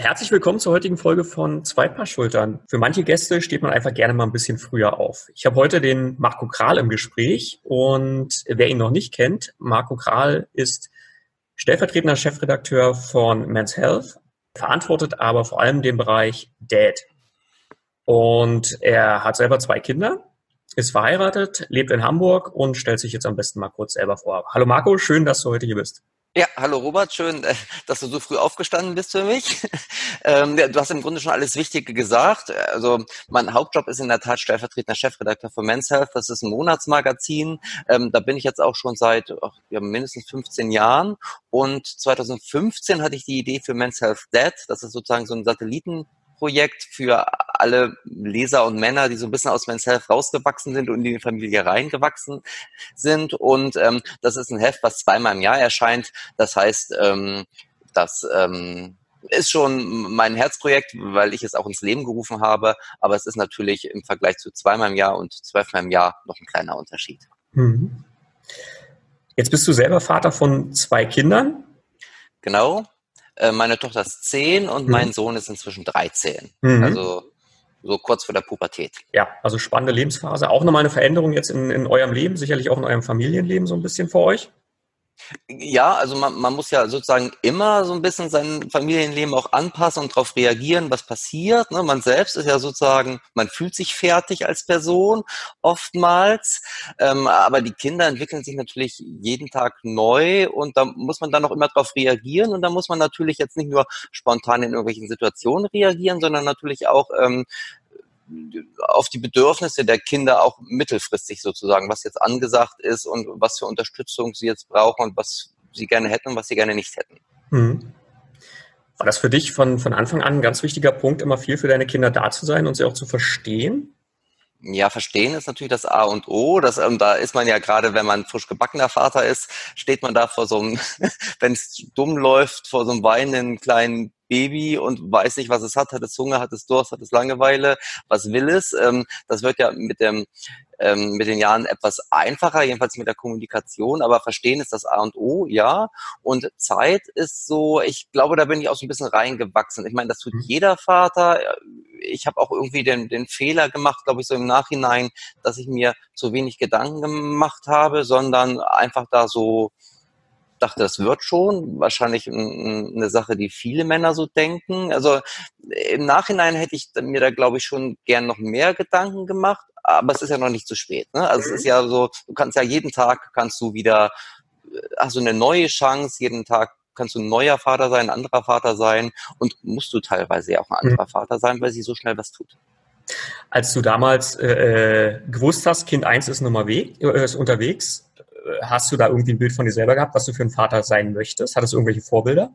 Herzlich willkommen zur heutigen Folge von Zwei Paar Schultern. Für manche Gäste steht man einfach gerne mal ein bisschen früher auf. Ich habe heute den Marco Kral im Gespräch und wer ihn noch nicht kennt, Marco Kral ist stellvertretender Chefredakteur von Men's Health, verantwortet aber vor allem den Bereich Dad. Und er hat selber zwei Kinder, ist verheiratet, lebt in Hamburg und stellt sich jetzt am besten mal kurz selber vor. Hallo Marco, schön, dass du heute hier bist. Ja, hallo Robert, schön, äh, dass du so früh aufgestanden bist für mich. Ähm, du hast im Grunde schon alles Wichtige gesagt. Also mein Hauptjob ist in der Tat stellvertretender Chefredakteur von Men's Health. Das ist ein Monatsmagazin. Ähm, da bin ich jetzt auch schon seit ja, mindestens 15 Jahren. Und 2015 hatte ich die Idee für Men's Health Dead. Das ist sozusagen so ein Satelliten Projekt für alle Leser und Männer, die so ein bisschen aus Men's Health rausgewachsen sind und in die Familie reingewachsen sind. Und ähm, das ist ein Heft, was zweimal im Jahr erscheint. Das heißt, ähm, das ähm, ist schon mein Herzprojekt, weil ich es auch ins Leben gerufen habe. Aber es ist natürlich im Vergleich zu zweimal im Jahr und zwölfmal im Jahr noch ein kleiner Unterschied. Mhm. Jetzt bist du selber Vater von zwei Kindern. Genau. Äh, meine Tochter ist zehn und mhm. mein Sohn ist inzwischen 13. Mhm. Also so kurz vor der Pubertät. Ja, also spannende Lebensphase. Auch nochmal eine Veränderung jetzt in, in eurem Leben, sicherlich auch in eurem Familienleben so ein bisschen für euch? Ja, also man, man muss ja sozusagen immer so ein bisschen sein Familienleben auch anpassen und darauf reagieren, was passiert. Ne? Man selbst ist ja sozusagen, man fühlt sich fertig als Person oftmals, ähm, aber die Kinder entwickeln sich natürlich jeden Tag neu und da muss man dann auch immer darauf reagieren und da muss man natürlich jetzt nicht nur spontan in irgendwelchen Situationen reagieren, sondern natürlich auch ähm, auf die Bedürfnisse der Kinder auch mittelfristig sozusagen, was jetzt angesagt ist und was für Unterstützung sie jetzt brauchen und was sie gerne hätten und was sie gerne nicht hätten. Mhm. War das für dich von, von Anfang an ein ganz wichtiger Punkt, immer viel für deine Kinder da zu sein und sie auch zu verstehen? Ja, verstehen ist natürlich das A und O. Das, ähm, da ist man ja gerade, wenn man frisch gebackener Vater ist, steht man da vor so einem, wenn es dumm läuft, vor so einem weinenden kleinen Baby und weiß nicht, was es hat, hat es Hunger, hat es Durst, hat es Langeweile, was will es. Ähm, das wird ja mit dem ähm, mit den Jahren etwas einfacher, jedenfalls mit der Kommunikation, aber verstehen ist das A und O, ja. Und Zeit ist so, ich glaube, da bin ich auch so ein bisschen reingewachsen. Ich meine, das tut mhm. jeder Vater. Ich habe auch irgendwie den, den Fehler gemacht, glaube ich, so im Nachhinein, dass ich mir zu wenig Gedanken gemacht habe, sondern einfach da so dachte, das wird schon. Wahrscheinlich eine Sache, die viele Männer so denken. Also im Nachhinein hätte ich mir da, glaube ich, schon gern noch mehr Gedanken gemacht. Aber es ist ja noch nicht zu spät. Ne? Also mhm. es ist ja so, du kannst ja jeden Tag kannst du wieder, hast du eine neue Chance, jeden Tag kannst du ein neuer Vater sein, ein anderer Vater sein und musst du teilweise ja auch ein anderer mhm. Vater sein, weil sie so schnell was tut. Als du damals äh, äh gewusst hast, Kind 1 ist, äh, ist unterwegs, hast du da irgendwie ein Bild von dir selber gehabt, was du für ein Vater sein möchtest? Hattest du irgendwelche Vorbilder?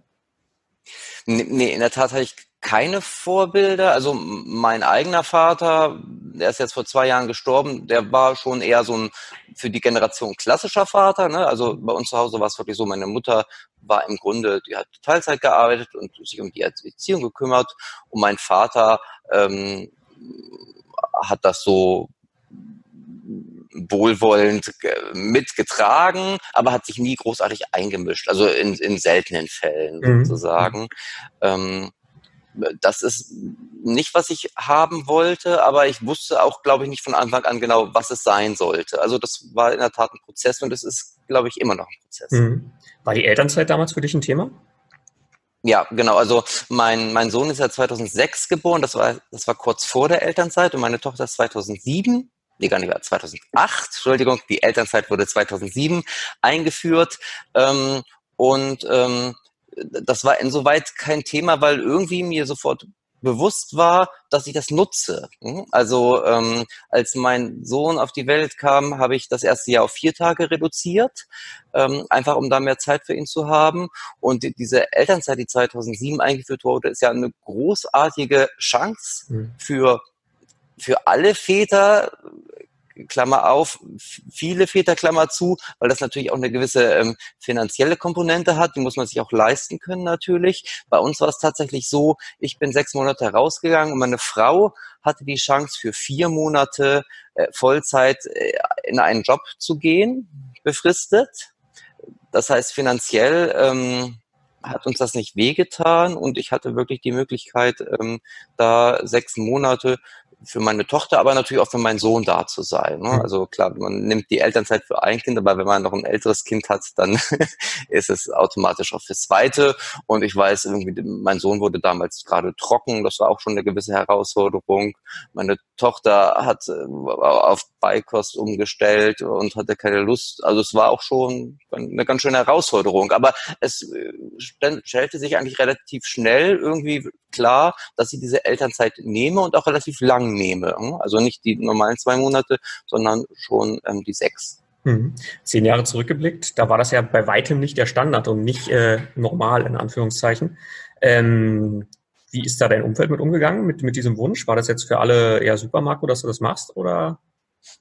Nee, in der Tat hatte ich keine Vorbilder. Also mein eigener Vater, der ist jetzt vor zwei Jahren gestorben, der war schon eher so ein für die Generation klassischer Vater. Ne? Also bei uns zu Hause war es wirklich so, meine Mutter war im Grunde, die hat Teilzeit gearbeitet und sich um die Erziehung gekümmert. Und mein Vater ähm, hat das so wohlwollend mitgetragen, aber hat sich nie großartig eingemischt, also in, in seltenen Fällen mhm. sozusagen. Ähm, das ist nicht, was ich haben wollte, aber ich wusste auch, glaube ich, nicht von Anfang an genau, was es sein sollte. Also das war in der Tat ein Prozess und es ist, glaube ich, immer noch ein Prozess. Mhm. War die Elternzeit damals für dich ein Thema? Ja, genau. Also mein, mein Sohn ist ja 2006 geboren, das war, das war kurz vor der Elternzeit und meine Tochter ist 2007 nee, gar nicht mehr, 2008, Entschuldigung, die Elternzeit wurde 2007 eingeführt. Ähm, und ähm, das war insoweit kein Thema, weil irgendwie mir sofort bewusst war, dass ich das nutze. Hm? Also ähm, als mein Sohn auf die Welt kam, habe ich das erste Jahr auf vier Tage reduziert, ähm, einfach um da mehr Zeit für ihn zu haben. Und diese Elternzeit, die 2007 eingeführt wurde, ist ja eine großartige Chance mhm. für für alle Väter, Klammer auf, viele Väter, Klammer zu, weil das natürlich auch eine gewisse ähm, finanzielle Komponente hat, die muss man sich auch leisten können natürlich. Bei uns war es tatsächlich so, ich bin sechs Monate rausgegangen und meine Frau hatte die Chance für vier Monate äh, Vollzeit äh, in einen Job zu gehen, befristet. Das heißt finanziell ähm, hat uns das nicht wehgetan und ich hatte wirklich die Möglichkeit, ähm, da sechs Monate für meine Tochter, aber natürlich auch für meinen Sohn da zu sein. Ne? Mhm. Also klar, man nimmt die Elternzeit für ein Kind, aber wenn man noch ein älteres Kind hat, dann ist es automatisch auch fürs zweite. Und ich weiß irgendwie, mein Sohn wurde damals gerade trocken, das war auch schon eine gewisse Herausforderung. Meine Tochter hat äh, auf Beikost umgestellt und hatte keine Lust. Also es war auch schon eine ganz schöne Herausforderung. Aber es äh, stellte sich eigentlich relativ schnell irgendwie klar, dass ich diese Elternzeit nehme und auch relativ lang nehme. Hm? Also nicht die normalen zwei Monate, sondern schon ähm, die sechs. Mhm. Zehn Jahre zurückgeblickt, da war das ja bei weitem nicht der Standard und nicht äh, normal in Anführungszeichen. Ähm, wie ist da dein Umfeld mit umgegangen, mit, mit diesem Wunsch? War das jetzt für alle eher super, Marco, dass du das machst? Oder?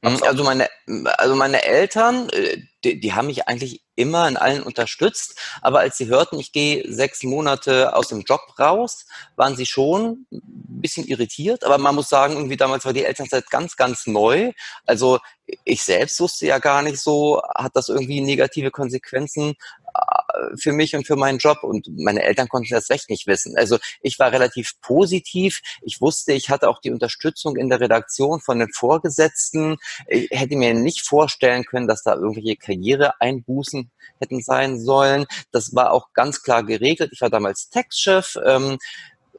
Hm, also meine, also meine Eltern, äh, die, die haben mich eigentlich immer in allen unterstützt. Aber als sie hörten, ich gehe sechs Monate aus dem Job raus, waren sie schon ein bisschen irritiert. Aber man muss sagen, irgendwie damals war die Elternzeit ganz, ganz neu. Also ich selbst wusste ja gar nicht so, hat das irgendwie negative Konsequenzen für mich und für meinen Job und meine Eltern konnten das recht nicht wissen. Also ich war relativ positiv. Ich wusste, ich hatte auch die Unterstützung in der Redaktion von den Vorgesetzten. Ich hätte mir nicht vorstellen können, dass da irgendwelche Karriereeinbußen hätten sein sollen. Das war auch ganz klar geregelt. Ich war damals Textchef. Ähm,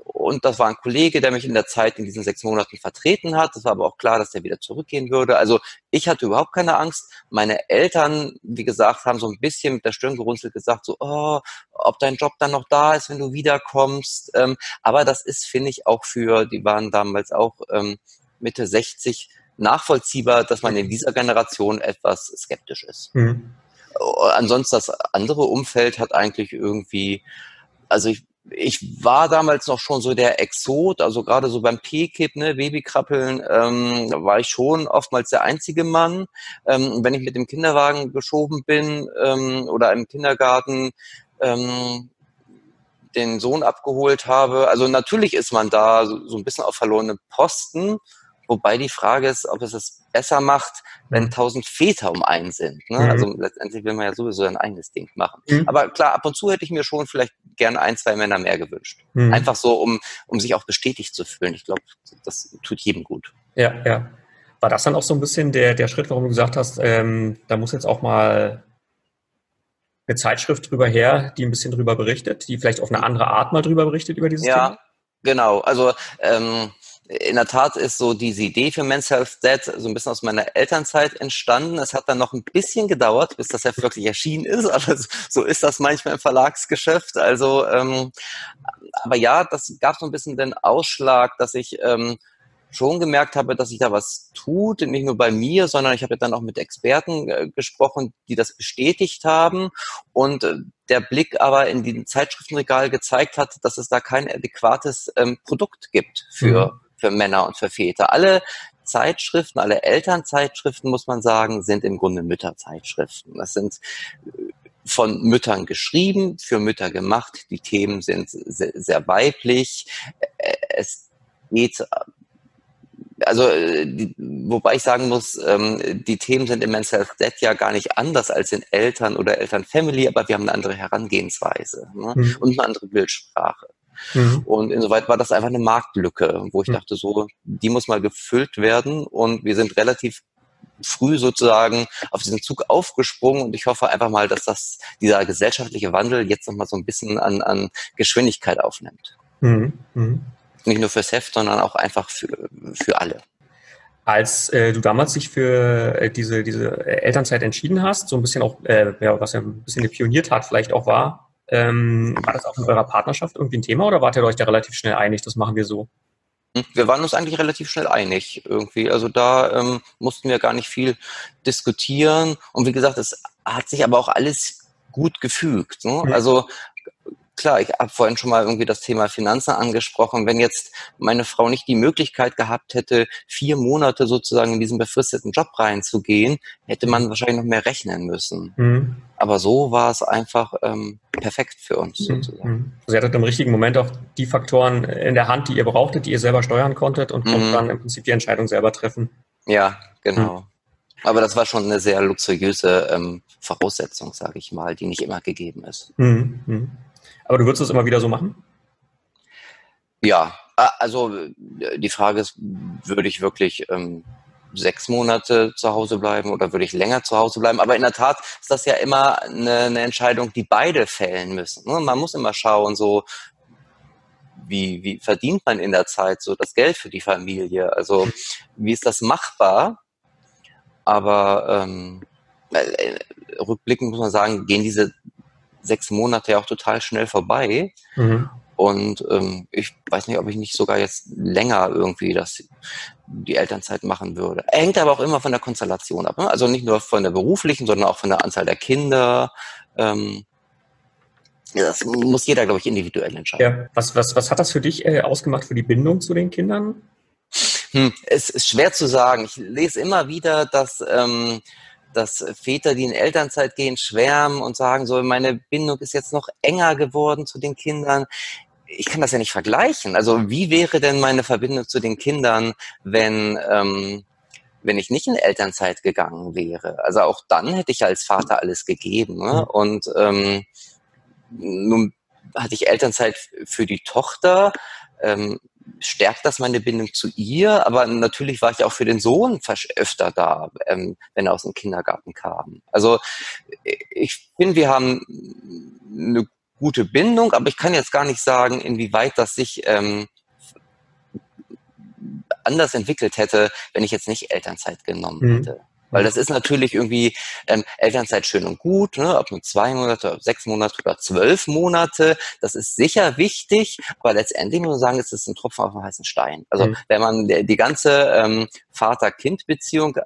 und das war ein Kollege, der mich in der Zeit in diesen sechs Monaten vertreten hat. Es war aber auch klar, dass er wieder zurückgehen würde. Also ich hatte überhaupt keine Angst. Meine Eltern, wie gesagt, haben so ein bisschen mit der Stirn gerunzelt gesagt, so, oh, ob dein Job dann noch da ist, wenn du wiederkommst. Ähm, aber das ist, finde ich, auch für, die waren damals auch ähm, Mitte 60, nachvollziehbar, dass man in dieser Generation etwas skeptisch ist. Mhm. Ansonsten das andere Umfeld hat eigentlich irgendwie, also ich, ich war damals noch schon so der Exot, also gerade so beim P-Kip, ne, Babykrabbeln, ähm, war ich schon oftmals der einzige Mann. Ähm, wenn ich mit dem Kinderwagen geschoben bin ähm, oder im Kindergarten ähm, den Sohn abgeholt habe, also natürlich ist man da so, so ein bisschen auf verlorenen Posten, wobei die Frage ist, ob es es besser macht, wenn mhm. tausend Väter um einen sind. Ne? Mhm. Also letztendlich will man ja sowieso ein eigenes Ding machen. Mhm. Aber klar, ab und zu hätte ich mir schon vielleicht gerne ein, zwei Männer mehr gewünscht. Mhm. Einfach so, um, um sich auch bestätigt zu fühlen. Ich glaube, das tut jedem gut. Ja, ja. War das dann auch so ein bisschen der, der Schritt, warum du gesagt hast, ähm, da muss jetzt auch mal eine Zeitschrift drüber her, die ein bisschen drüber berichtet, die vielleicht auf eine andere Art mal drüber berichtet über dieses ja, Thema? Ja, genau. Also ähm, in der Tat ist so diese Idee für Men's Health Dead so ein bisschen aus meiner Elternzeit entstanden. Es hat dann noch ein bisschen gedauert, bis das ja wirklich erschienen ist, aber so ist das manchmal im Verlagsgeschäft. Also, ähm, aber ja, das gab so ein bisschen den Ausschlag, dass ich ähm, schon gemerkt habe, dass sich da was tut, nicht nur bei mir, sondern ich habe dann auch mit Experten äh, gesprochen, die das bestätigt haben und äh, der Blick aber in den Zeitschriftenregal gezeigt hat, dass es da kein adäquates ähm, Produkt gibt für mhm für Männer und für Väter. Alle Zeitschriften, alle Elternzeitschriften, muss man sagen, sind im Grunde Mütterzeitschriften. Das sind äh, von Müttern geschrieben, für Mütter gemacht. Die Themen sind sehr, sehr weiblich. Äh, es geht also die, wobei ich sagen muss, ähm, die Themen sind im Men's Health Dead ja gar nicht anders als in Eltern oder Eltern Family, aber wir haben eine andere Herangehensweise ne? mhm. und eine andere Bildsprache. Mhm. Und insoweit war das einfach eine Marktlücke, wo ich mhm. dachte, so, die muss mal gefüllt werden. Und wir sind relativ früh sozusagen auf diesen Zug aufgesprungen und ich hoffe einfach mal, dass das, dieser gesellschaftliche Wandel jetzt nochmal so ein bisschen an, an Geschwindigkeit aufnimmt. Mhm. Mhm. Nicht nur fürs Heft, sondern auch einfach für, für alle. Als äh, du damals dich für äh, diese, diese Elternzeit entschieden hast, so ein bisschen auch, äh, ja, was ja ein bisschen eine Pioniertat vielleicht auch war, ähm, war das auch in eurer Partnerschaft irgendwie ein Thema oder wart ihr euch da relativ schnell einig, das machen wir so? Hm, wir waren uns eigentlich relativ schnell einig irgendwie. Also da ähm, mussten wir gar nicht viel diskutieren. Und wie gesagt, es hat sich aber auch alles gut gefügt. Ne? Mhm. Also klar, ich habe vorhin schon mal irgendwie das Thema Finanzen angesprochen. Wenn jetzt meine Frau nicht die Möglichkeit gehabt hätte, vier Monate sozusagen in diesen befristeten Job reinzugehen, hätte man wahrscheinlich noch mehr rechnen müssen. Mhm. Aber so war es einfach ähm, perfekt für uns mhm. sozusagen. Mhm. Also ihr hattet im richtigen Moment auch die Faktoren in der Hand, die ihr brauchtet, die ihr selber steuern konntet und konntet mhm. dann im Prinzip die Entscheidung selber treffen. Ja, genau. Mhm. Aber das war schon eine sehr luxuriöse ähm, Voraussetzung, sage ich mal, die nicht immer gegeben ist. Mhm. Aber du würdest es immer wieder so machen? Ja, also die Frage ist, würde ich wirklich ähm, sechs Monate zu Hause bleiben oder würde ich länger zu Hause bleiben? Aber in der Tat ist das ja immer eine, eine Entscheidung, die beide fällen müssen. Ne? Man muss immer schauen, so wie, wie verdient man in der Zeit so das Geld für die Familie? Also wie ist das machbar? Aber ähm, äh, rückblickend muss man sagen, gehen diese sechs Monate ja auch total schnell vorbei. Mhm. Und ähm, ich weiß nicht, ob ich nicht sogar jetzt länger irgendwie das, die Elternzeit machen würde. Hängt aber auch immer von der Konstellation ab. Ne? Also nicht nur von der beruflichen, sondern auch von der Anzahl der Kinder. Ähm, das muss jeder, glaube ich, individuell entscheiden. Ja. Was, was, was hat das für dich äh, ausgemacht für die Bindung zu den Kindern? Hm, es ist schwer zu sagen. Ich lese immer wieder, dass ähm, dass Väter, die in Elternzeit gehen, schwärmen und sagen, so meine Bindung ist jetzt noch enger geworden zu den Kindern. Ich kann das ja nicht vergleichen. Also wie wäre denn meine Verbindung zu den Kindern, wenn ähm, wenn ich nicht in Elternzeit gegangen wäre? Also auch dann hätte ich als Vater alles gegeben. Ne? Mhm. Und ähm, nun hatte ich Elternzeit für die Tochter. Ähm, stärkt das meine Bindung zu ihr, aber natürlich war ich auch für den Sohn öfter da, ähm, wenn er aus dem Kindergarten kam. Also ich finde, wir haben eine gute Bindung, aber ich kann jetzt gar nicht sagen, inwieweit das sich ähm, anders entwickelt hätte, wenn ich jetzt nicht Elternzeit genommen mhm. hätte. Weil das ist natürlich irgendwie ähm, Elternzeit schön und gut, ne? ob nur zwei Monate, sechs Monate oder zwölf Monate. Das ist sicher wichtig, aber letztendlich muss man sagen, es ist ein Tropfen auf dem heißen Stein. Also mhm. wenn man die ganze ähm, Vater-Kind-Beziehung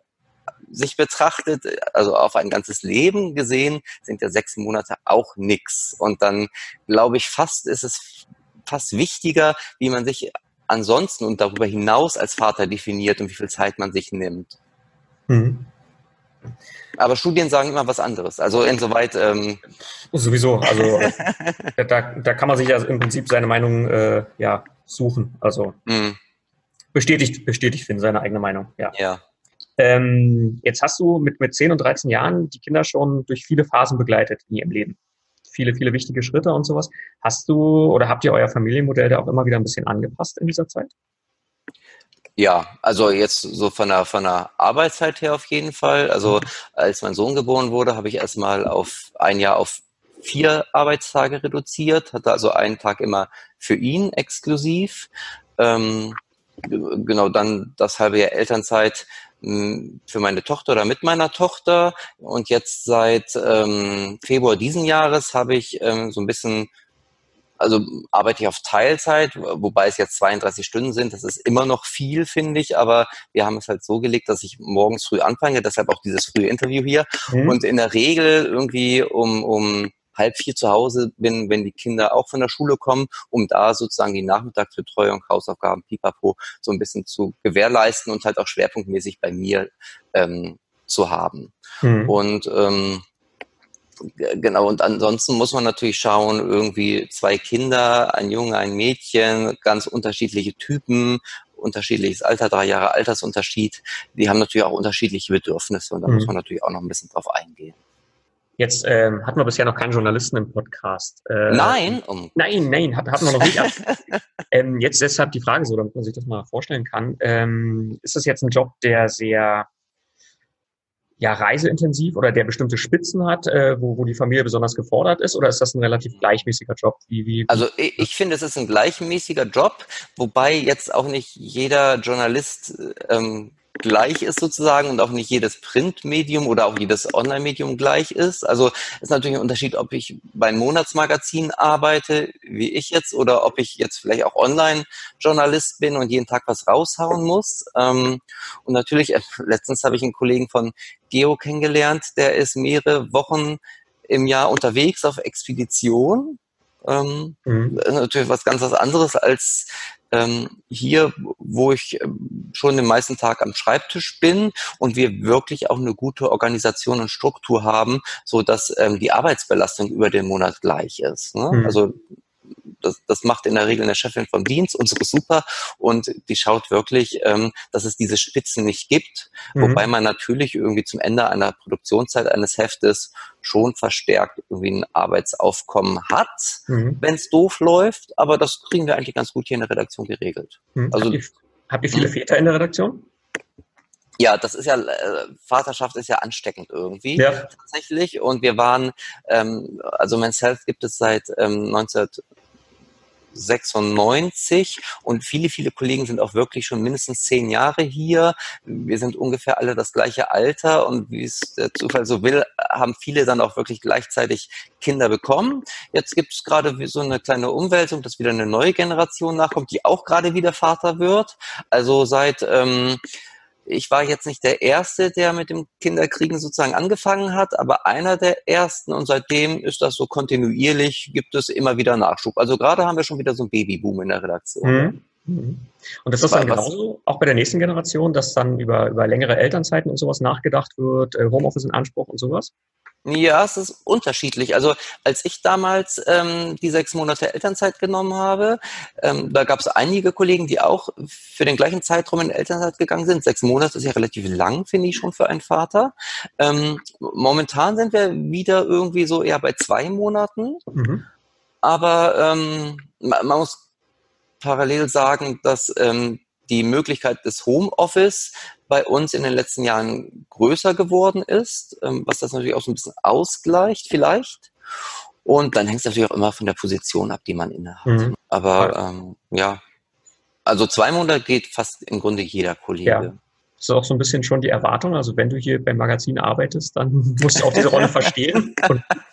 sich betrachtet, also auf ein ganzes Leben gesehen, sind ja sechs Monate auch nix. Und dann glaube ich fast ist es fast wichtiger, wie man sich ansonsten und darüber hinaus als Vater definiert und wie viel Zeit man sich nimmt. Mhm. Aber Studien sagen immer was anderes. Also insoweit. Ähm Sowieso. Also da, da kann man sich ja im Prinzip seine Meinung äh, ja, suchen. Also mhm. bestätigt, bestätigt finden, seine eigene Meinung. Ja. ja. Ähm, jetzt hast du mit, mit 10 und 13 Jahren die Kinder schon durch viele Phasen begleitet in ihrem Leben. Viele, viele wichtige Schritte und sowas. Hast du oder habt ihr euer Familienmodell da auch immer wieder ein bisschen angepasst in dieser Zeit? Ja, also jetzt so von der, von der Arbeitszeit her auf jeden Fall. Also mhm. als mein Sohn geboren wurde, habe ich erstmal auf ein Jahr auf vier Arbeitstage reduziert, hatte also einen Tag immer für ihn exklusiv. Ähm, genau, dann das halbe Jahr Elternzeit hm, für meine Tochter oder mit meiner Tochter. Und jetzt seit ähm, Februar diesen Jahres habe ich ähm, so ein bisschen also arbeite ich auf Teilzeit, wobei es jetzt 32 Stunden sind. Das ist immer noch viel, finde ich. Aber wir haben es halt so gelegt, dass ich morgens früh anfange. Deshalb auch dieses frühe Interview hier. Mhm. Und in der Regel irgendwie um, um halb vier zu Hause bin, wenn die Kinder auch von der Schule kommen, um da sozusagen die Nachmittagsbetreuung, Hausaufgaben, Pipapo so ein bisschen zu gewährleisten und halt auch schwerpunktmäßig bei mir ähm, zu haben. Mhm. Und ähm, Genau, und ansonsten muss man natürlich schauen, irgendwie zwei Kinder, ein Junge, ein Mädchen, ganz unterschiedliche Typen, unterschiedliches Alter, drei Jahre Altersunterschied. Die haben natürlich auch unterschiedliche Bedürfnisse und da mhm. muss man natürlich auch noch ein bisschen drauf eingehen. Jetzt ähm, hatten wir bisher noch keinen Journalisten im Podcast. Äh, nein? Um. Nein, nein, hat, hatten wir noch nicht. ähm, jetzt deshalb die Frage so, damit man sich das mal vorstellen kann. Ähm, ist das jetzt ein Job, der sehr ja, reiseintensiv oder der bestimmte Spitzen hat, äh, wo, wo die Familie besonders gefordert ist? Oder ist das ein relativ gleichmäßiger Job? Wie, wie, also ich, ich finde, es ist ein gleichmäßiger Job, wobei jetzt auch nicht jeder Journalist ähm, gleich ist sozusagen und auch nicht jedes Printmedium oder auch jedes Online-Medium gleich ist. Also ist natürlich ein Unterschied, ob ich bei einem Monatsmagazin arbeite, wie ich jetzt, oder ob ich jetzt vielleicht auch Online-Journalist bin und jeden Tag was raushauen muss. Ähm, und natürlich, äh, letztens habe ich einen Kollegen von Geo kennengelernt, der ist mehrere Wochen im Jahr unterwegs auf Expedition. Ähm, mhm. Natürlich was ganz was anderes als ähm, hier, wo ich ähm, schon den meisten Tag am Schreibtisch bin und wir wirklich auch eine gute Organisation und Struktur haben, so dass ähm, die Arbeitsbelastung über den Monat gleich ist. Ne? Mhm. Also das, das macht in der Regel eine Chefin vom Dienst, unsere super, und die schaut wirklich, ähm, dass es diese Spitzen nicht gibt, mhm. wobei man natürlich irgendwie zum Ende einer Produktionszeit eines Heftes schon verstärkt irgendwie ein Arbeitsaufkommen hat, mhm. wenn es doof läuft, aber das kriegen wir eigentlich ganz gut hier in der Redaktion geregelt. Mhm. Also, habt ihr, habt ihr viele hm? Väter in der Redaktion? Ja, das ist ja, äh, Vaterschaft ist ja ansteckend irgendwie ja. tatsächlich. Und wir waren, ähm, also Men's Health gibt es seit ähm, 1996 und viele, viele Kollegen sind auch wirklich schon mindestens zehn Jahre hier. Wir sind ungefähr alle das gleiche Alter und wie es der Zufall so will, haben viele dann auch wirklich gleichzeitig Kinder bekommen. Jetzt gibt es gerade so eine kleine Umwälzung, dass wieder eine neue Generation nachkommt, die auch gerade wieder Vater wird. Also seit ähm, ich war jetzt nicht der Erste, der mit dem Kinderkriegen sozusagen angefangen hat, aber einer der Ersten und seitdem ist das so kontinuierlich, gibt es immer wieder Nachschub. Also gerade haben wir schon wieder so einen Babyboom in der Redaktion. Mhm. mhm. Und ist das dann genauso auch bei der nächsten Generation, dass dann über, über längere Elternzeiten und sowas nachgedacht wird, äh, Homeoffice in Anspruch und sowas? Ja, es ist unterschiedlich. Also als ich damals ähm, die sechs Monate Elternzeit genommen habe, ähm, da gab es einige Kollegen, die auch für den gleichen Zeitraum in Elternzeit gegangen sind. Sechs Monate ist ja relativ lang, finde ich schon für einen Vater. Ähm, momentan sind wir wieder irgendwie so eher bei zwei Monaten. Mhm. Aber ähm, man, man muss parallel sagen, dass ähm, die Möglichkeit des Homeoffice bei uns in den letzten Jahren größer geworden ist, ähm, was das natürlich auch so ein bisschen ausgleicht vielleicht. Und dann hängt es natürlich auch immer von der Position ab, die man innehat. Mhm. Aber ähm, ja, also zwei Monate geht fast im Grunde jeder Kollege. Ja. Das ist auch so ein bisschen schon die Erwartung. Also wenn du hier beim Magazin arbeitest, dann musst du auch diese Rolle verstehen.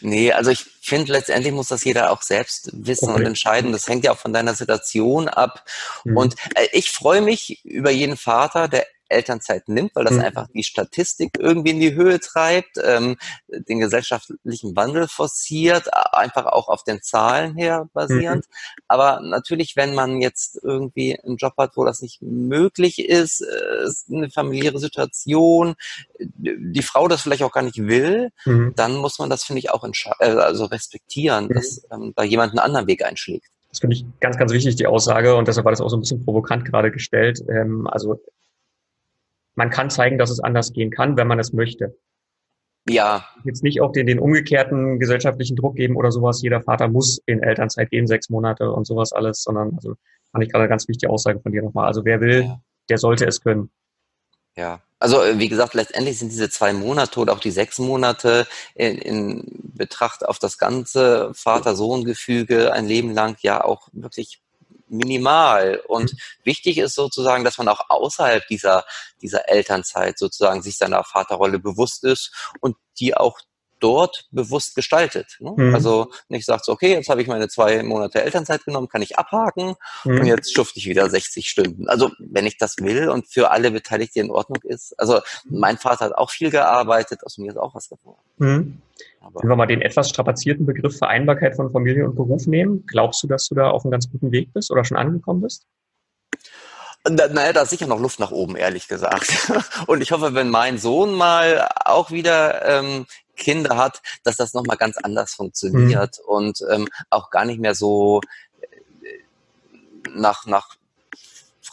nee, also ich finde, letztendlich muss das jeder auch selbst wissen okay. und entscheiden. Das hängt ja auch von deiner Situation ab. Mhm. Und äh, ich freue mich über jeden Vater, der Elternzeit nimmt, weil das mhm. einfach die Statistik irgendwie in die Höhe treibt, ähm, den gesellschaftlichen Wandel forciert, einfach auch auf den Zahlen her basierend. Mhm. Aber natürlich, wenn man jetzt irgendwie einen Job hat, wo das nicht möglich ist, äh, eine familiäre Situation, die Frau das vielleicht auch gar nicht will, mhm. dann muss man das, finde ich, auch äh, also respektieren, mhm. dass ähm, da jemand einen anderen Weg einschlägt. Das finde ich ganz, ganz wichtig, die Aussage, und deshalb war das auch so ein bisschen provokant gerade gestellt. Ähm, also man kann zeigen, dass es anders gehen kann, wenn man es möchte. Ja. Jetzt nicht auch den, den umgekehrten gesellschaftlichen Druck geben oder sowas. Jeder Vater muss in Elternzeit gehen, sechs Monate und sowas alles, sondern, also, fand ich gerade eine ganz wichtige Aussage von dir nochmal. Also, wer will, ja. der sollte es können. Ja, also äh, wie gesagt, letztendlich sind diese zwei Monate oder auch die sechs Monate in, in Betracht auf das ganze Vater-Sohn-Gefüge ein Leben lang ja auch wirklich minimal. Und mhm. wichtig ist sozusagen, dass man auch außerhalb dieser, dieser Elternzeit sozusagen sich seiner Vaterrolle bewusst ist und die auch dort bewusst gestaltet. Ne? Mhm. Also nicht sagt so, okay, jetzt habe ich meine zwei Monate Elternzeit genommen, kann ich abhaken mhm. und jetzt schufte ich wieder 60 Stunden. Also wenn ich das will und für alle Beteiligten in Ordnung ist. Also mein Vater hat auch viel gearbeitet, aus mir ist auch was geworden. Mhm. Wenn wir mal den etwas strapazierten Begriff Vereinbarkeit von Familie und Beruf nehmen, glaubst du, dass du da auf einem ganz guten Weg bist oder schon angekommen bist? Naja, da ist sicher noch Luft nach oben, ehrlich gesagt. Und ich hoffe, wenn mein Sohn mal auch wieder ähm, Kinder hat, dass das nochmal ganz anders funktioniert mhm. und ähm, auch gar nicht mehr so äh, nach, nach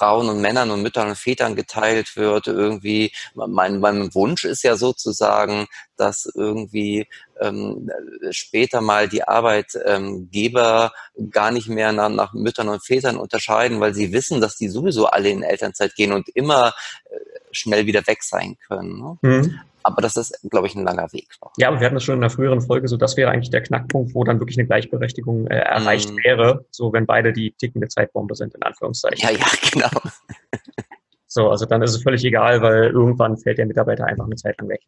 Frauen und Männern und Müttern und Vätern geteilt wird. Irgendwie, mein, mein Wunsch ist ja sozusagen, dass irgendwie ähm, später mal die Arbeitgeber gar nicht mehr nach, nach Müttern und Vätern unterscheiden, weil sie wissen, dass die sowieso alle in Elternzeit gehen und immer äh, schnell wieder weg sein können. Ne? Mhm. Aber das ist, glaube ich, ein langer Weg noch. Ja, aber wir hatten das schon in der früheren Folge, so das wäre eigentlich der Knackpunkt, wo dann wirklich eine Gleichberechtigung äh, erreicht mm. wäre, so wenn beide die tickende Zeitbombe sind, in Anführungszeichen. Ja, ja, genau. so, also dann ist es völlig egal, weil irgendwann fällt der Mitarbeiter einfach eine Zeit lang weg.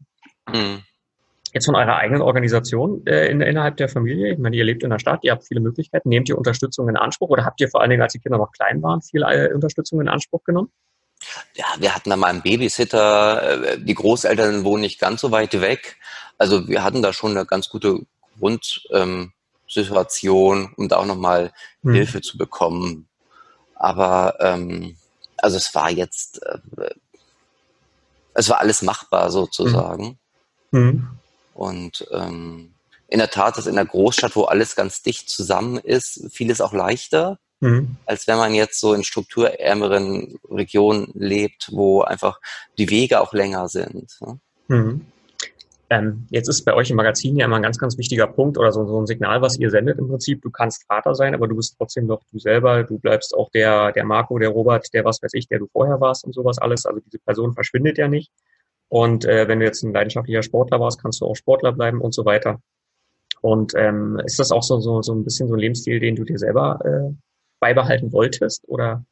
Mm. Jetzt von eurer eigenen Organisation äh, in, innerhalb der Familie, ich meine, ihr lebt in der Stadt, ihr habt viele Möglichkeiten, nehmt ihr Unterstützung in Anspruch oder habt ihr vor allen Dingen, als die Kinder noch klein waren, viel äh, Unterstützung in Anspruch genommen? Ja, wir hatten da mal einen Babysitter. Äh, die Großeltern wohnen nicht ganz so weit weg. Also wir hatten da schon eine ganz gute Grundsituation, um da auch nochmal hm. Hilfe zu bekommen. Aber ähm, also es war jetzt, äh, es war alles machbar sozusagen. Hm. Und ähm, in der Tat ist in der Großstadt, wo alles ganz dicht zusammen ist, vieles auch leichter, mhm. als wenn man jetzt so in strukturärmeren Regionen lebt, wo einfach die Wege auch länger sind. Ne? Mhm. Ähm, jetzt ist bei euch im Magazin ja immer ein ganz, ganz wichtiger Punkt oder so, so, ein Signal, was ihr sendet im Prinzip. Du kannst Vater sein, aber du bist trotzdem noch du selber. Du bleibst auch der, der Marco, der Robert, der was weiß ich, der du vorher warst und sowas alles. Also diese Person verschwindet ja nicht. Und äh, wenn du jetzt ein leidenschaftlicher Sportler warst, kannst du auch Sportler bleiben und so weiter. Und ähm, ist das auch so, so, so ein bisschen so ein Lebensstil, den du dir selber äh, beibehalten wolltest oder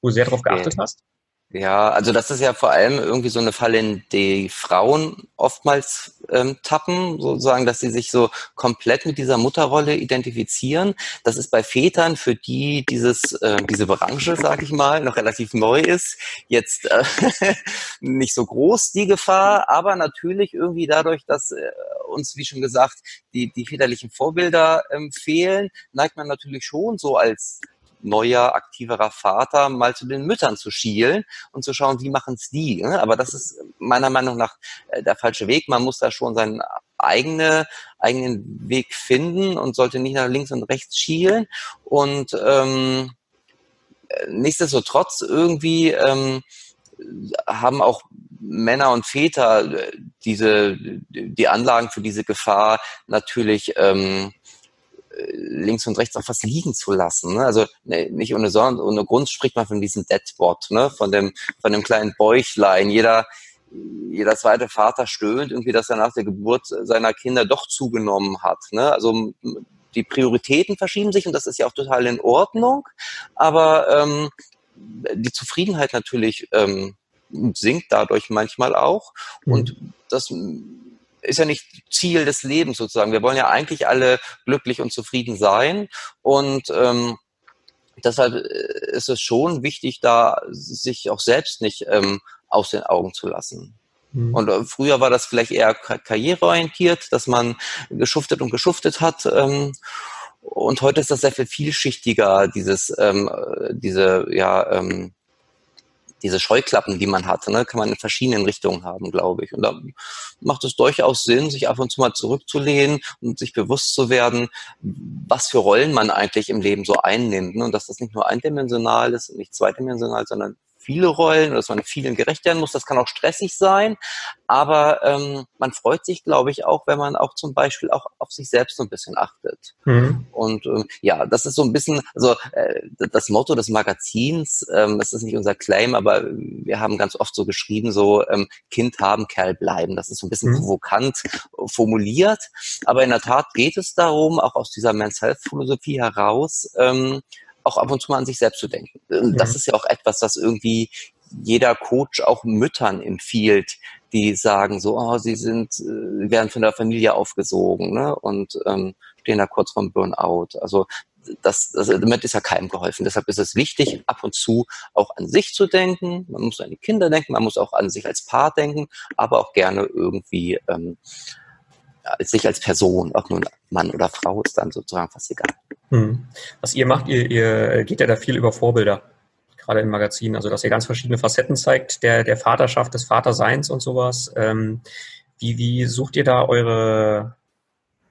wo du sehr darauf geachtet hast? Ja, also das ist ja vor allem irgendwie so eine Falle, in die Frauen oftmals ähm, tappen, sozusagen, dass sie sich so komplett mit dieser Mutterrolle identifizieren. Das ist bei Vätern, für die dieses äh, diese Branche, sag ich mal, noch relativ neu ist, jetzt äh, nicht so groß die Gefahr, aber natürlich irgendwie dadurch, dass äh, uns, wie schon gesagt, die die väterlichen Vorbilder ähm, fehlen, neigt man natürlich schon so als neuer, aktiverer Vater mal zu den Müttern zu schielen und zu schauen, wie machen es die. Ne? Aber das ist meiner Meinung nach äh, der falsche Weg. Man muss da schon seinen eigene, eigenen Weg finden und sollte nicht nach links und rechts schielen. Und ähm, nichtsdestotrotz irgendwie ähm, haben auch Männer und Väter äh, diese die Anlagen für diese Gefahr natürlich ähm, links und rechts auch was liegen zu lassen. Ne? Also ne, nicht ohne, Sonne, ohne Grund spricht man von diesem Deadbot, ne? von dem von dem kleinen Bäuchlein. Jeder jeder zweite Vater stöhnt irgendwie, dass er nach der Geburt seiner Kinder doch zugenommen hat. Ne? Also die Prioritäten verschieben sich und das ist ja auch total in Ordnung. Aber ähm, die Zufriedenheit natürlich ähm, sinkt dadurch manchmal auch. Mhm. Und das ist ja nicht Ziel des Lebens sozusagen. Wir wollen ja eigentlich alle glücklich und zufrieden sein und ähm, deshalb äh, ist es schon wichtig, da sich auch selbst nicht ähm, aus den Augen zu lassen. Mhm. Und äh, früher war das vielleicht eher karriereorientiert, dass man geschuftet und geschuftet hat. Ähm, und heute ist das sehr viel vielschichtiger, dieses, ähm, äh, diese, ja, ähm, diese Scheuklappen, die man hat, ne, kann man in verschiedenen Richtungen haben, glaube ich. Und da macht es durchaus Sinn, sich ab und zu mal zurückzulehnen und sich bewusst zu werden, was für Rollen man eigentlich im Leben so einnimmt. Ne? Und dass das nicht nur eindimensional ist und nicht zweidimensional, sondern viele Rollen oder dass man vielen gerecht werden muss. Das kann auch stressig sein, aber ähm, man freut sich, glaube ich, auch, wenn man auch zum Beispiel auch auf sich selbst so ein bisschen achtet. Mhm. Und ähm, ja, das ist so ein bisschen, also äh, das Motto des Magazins, ähm, das ist nicht unser Claim, aber wir haben ganz oft so geschrieben, so ähm, Kind haben, Kerl bleiben. Das ist so ein bisschen mhm. provokant formuliert, aber in der Tat geht es darum, auch aus dieser Men's Health Philosophie heraus, ähm, auch ab und zu mal an sich selbst zu denken. Mhm. Das ist ja auch etwas, das irgendwie jeder Coach auch Müttern empfiehlt, die sagen so, oh, sie sind, äh, werden von der Familie aufgesogen ne? und ähm, stehen da kurz vorm Burnout. Also das, das, damit ist ja keinem geholfen. Deshalb ist es wichtig, ab und zu auch an sich zu denken. Man muss an die Kinder denken, man muss auch an sich als Paar denken, aber auch gerne irgendwie ähm, als sich als Person, ob nun Mann oder Frau, ist dann sozusagen fast egal. Hm. Was ihr macht, ihr, ihr geht ja da viel über Vorbilder, gerade im Magazin, also dass ihr ganz verschiedene Facetten zeigt, der, der Vaterschaft, des Vaterseins und sowas. Ähm, wie, wie sucht ihr da eure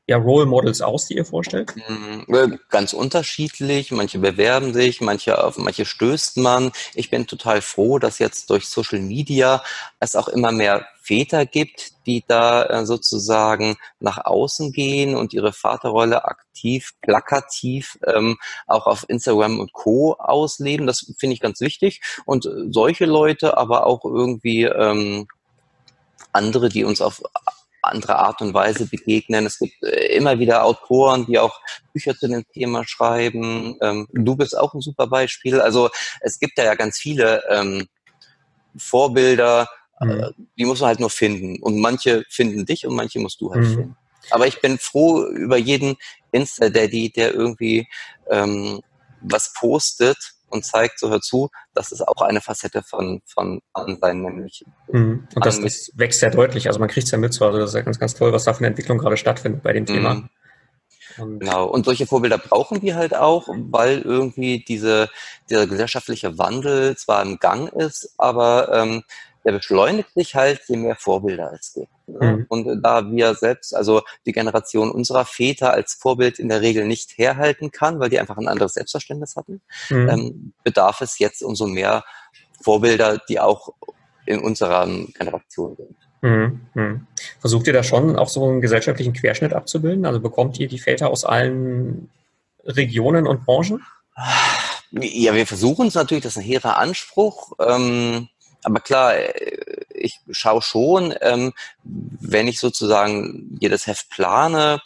ja, Role Models aus, die ihr vorstellt? Hm, äh, ganz unterschiedlich. Manche bewerben sich, manche auf manche stößt man. Ich bin total froh, dass jetzt durch Social Media es auch immer mehr Väter gibt, die da äh, sozusagen nach außen gehen und ihre Vaterrolle aktiv, plakativ ähm, auch auf Instagram und Co. ausleben. Das finde ich ganz wichtig. Und solche Leute, aber auch irgendwie ähm, andere, die uns auf andere Art und Weise begegnen. Es gibt äh, immer wieder Autoren, die auch Bücher zu dem Thema schreiben. Ähm, du bist auch ein super Beispiel. Also es gibt da ja ganz viele ähm, Vorbilder, äh, mhm. die muss man halt nur finden. Und manche finden dich und manche musst du halt mhm. finden. Aber ich bin froh über jeden Insta-Daddy, der irgendwie ähm, was postet, und zeigt, so hör zu, das ist auch eine Facette von, von Ansein, nämlich. Mhm. Und das, das, wächst sehr deutlich, also man kriegt es ja mit, so, also das ist ja ganz, ganz toll, was da für eine Entwicklung gerade stattfindet bei dem Thema. Mhm. Und genau, und solche Vorbilder brauchen wir halt auch, weil irgendwie diese, dieser gesellschaftliche Wandel zwar im Gang ist, aber ähm, der beschleunigt sich halt, je mehr Vorbilder es gibt. Mhm. Und da wir selbst, also die Generation unserer Väter als Vorbild in der Regel nicht herhalten kann, weil die einfach ein anderes Selbstverständnis hatten, mhm. ähm, bedarf es jetzt umso mehr Vorbilder, die auch in unserer Generation sind. Mhm. mhm. Versucht ihr da schon auch so einen gesellschaftlichen Querschnitt abzubilden? Also bekommt ihr die Väter aus allen Regionen und Branchen? Ja, wir versuchen es natürlich, das ist ein hehrer Anspruch. Ähm, aber klar, äh, ich schaue schon, ähm, wenn ich sozusagen jedes Heft plane,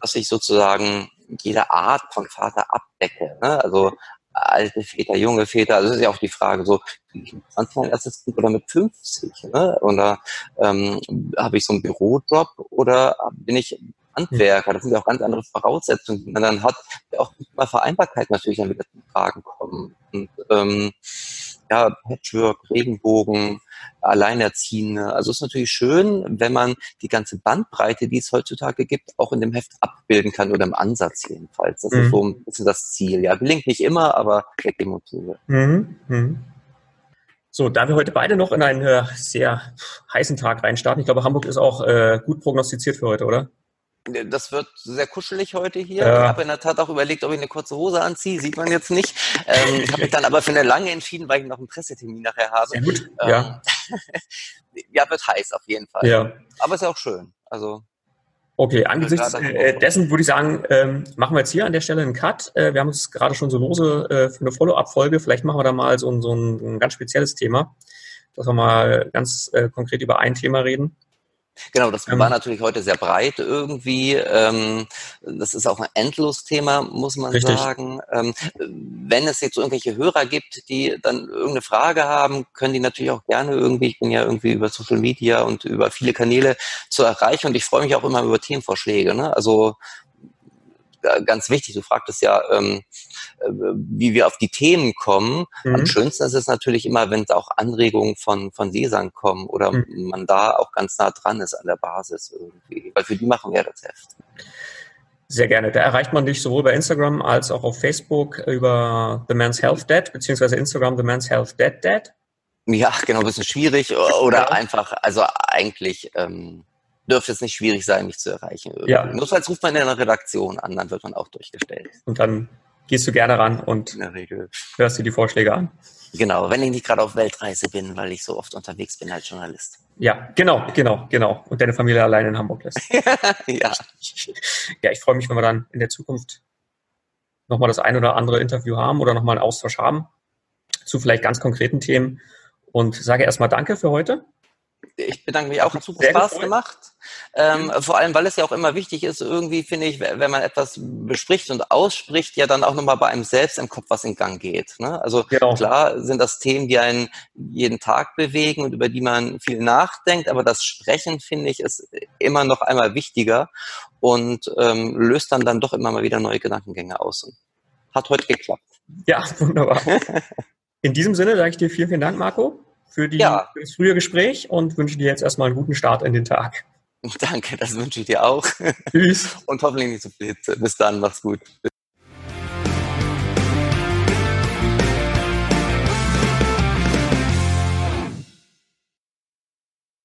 dass ich sozusagen jede Art von Vater abdecke. Ne? Also alte Väter, junge Väter, also das ist ja auch die Frage, so ich mit 20 mein erstes Kind oder mit 50, ne? Oder ähm, habe ich so einen Bürojob oder bin ich Handwerker? Das sind ja auch ganz andere Voraussetzungen, die man dann hat, auch mal Vereinbarkeit natürlich dann wieder zum Tragen kommen. Und ähm, ja, Patchwork, Regenbogen, Alleinerziehende. Also es ist natürlich schön, wenn man die ganze Bandbreite, die es heutzutage gibt, auch in dem Heft abbilden kann oder im Ansatz jedenfalls. Das mhm. ist so ein bisschen das Ziel. Ja, gelingt nicht immer, aber die Motive. Mhm. Mhm. So, da wir heute beide noch in einen äh, sehr heißen Tag reinstarten, ich glaube, Hamburg ist auch äh, gut prognostiziert für heute, oder? Das wird sehr kuschelig heute hier. Ja. Ich habe in der Tat auch überlegt, ob ich eine kurze Hose anziehe. Sieht man jetzt nicht. Ähm, ich habe mich dann aber für eine lange entschieden, weil ich noch einen Pressetermin nachher habe. Sehr gut. Ähm, ja. ja, wird heiß auf jeden Fall. Ja. Aber ist ja auch schön. Also Okay, angesichts äh, dessen würde ich sagen, ähm, machen wir jetzt hier an der Stelle einen Cut. Äh, wir haben uns gerade schon so lose äh, für eine Follow-up-Folge. Vielleicht machen wir da mal so, so ein, ein, ganz spezielles Thema, dass wir mal ganz äh, konkret über ein Thema reden. Genau, das ähm, war natürlich heute sehr breit irgendwie. Ähm, das ist auch ein Endlos-Thema, muss man richtig. sagen. Ähm, wenn es jetzt irgendwelche Hörer gibt, die dann irgendeine Frage haben, können die natürlich auch gerne irgendwie, ich bin ja irgendwie über Social Media und über viele Kanäle zu erreichen und ich freue mich auch immer über Themenvorschläge. Ne? Also ganz wichtig, du fragtest ja, ähm, äh, wie wir auf die Themen kommen. Mhm. Am schönsten ist es natürlich immer, wenn auch Anregungen von, von Lesern kommen oder mhm. man da auch ganz nah dran ist an der Basis irgendwie. Weil für die machen wir das Heft. Sehr gerne. Da erreicht man dich sowohl bei Instagram als auch auf Facebook über The Man's Health Dead, beziehungsweise Instagram The Man's Health Dead Dead. Ja, genau, ein bisschen schwierig oder ja. einfach, also eigentlich ähm, dürfte es nicht schwierig sein, mich zu erreichen. Irgendwie. Ja. Notfalls ruft man in der Redaktion an, dann wird man auch durchgestellt. Und dann gehst du gerne ran und in der Regel. hörst dir die Vorschläge an. Genau, wenn ich nicht gerade auf Weltreise bin, weil ich so oft unterwegs bin als Journalist. Ja, genau, genau, genau. Und deine Familie allein in Hamburg lässt. ja. Ja, ich freue mich, wenn wir dann in der Zukunft nochmal das ein oder andere Interview haben oder nochmal einen Austausch haben zu vielleicht ganz konkreten Themen. Und sage erstmal Danke für heute ich bedanke mich auch, hat super Spaß gefreut. gemacht. Ähm, vor allem, weil es ja auch immer wichtig ist, irgendwie finde ich, wenn man etwas bespricht und ausspricht, ja dann auch nochmal bei einem selbst im Kopf was in Gang geht. Ne? Also genau. klar sind das Themen, die einen jeden Tag bewegen und über die man viel nachdenkt, aber das Sprechen, finde ich, ist immer noch einmal wichtiger und ähm, löst dann dann doch immer mal wieder neue Gedankengänge aus. Und hat heute geklappt. Ja, wunderbar. In diesem Sinne sage ich dir vielen, vielen Dank, Marco für, die, ja. für das frühe Gespräch und wünsche dir jetzt erstmal einen guten Start in den Tag. Danke, das wünsche ich dir auch. Tschüss. Und hoffentlich nicht zu so viel Bis dann, mach's gut.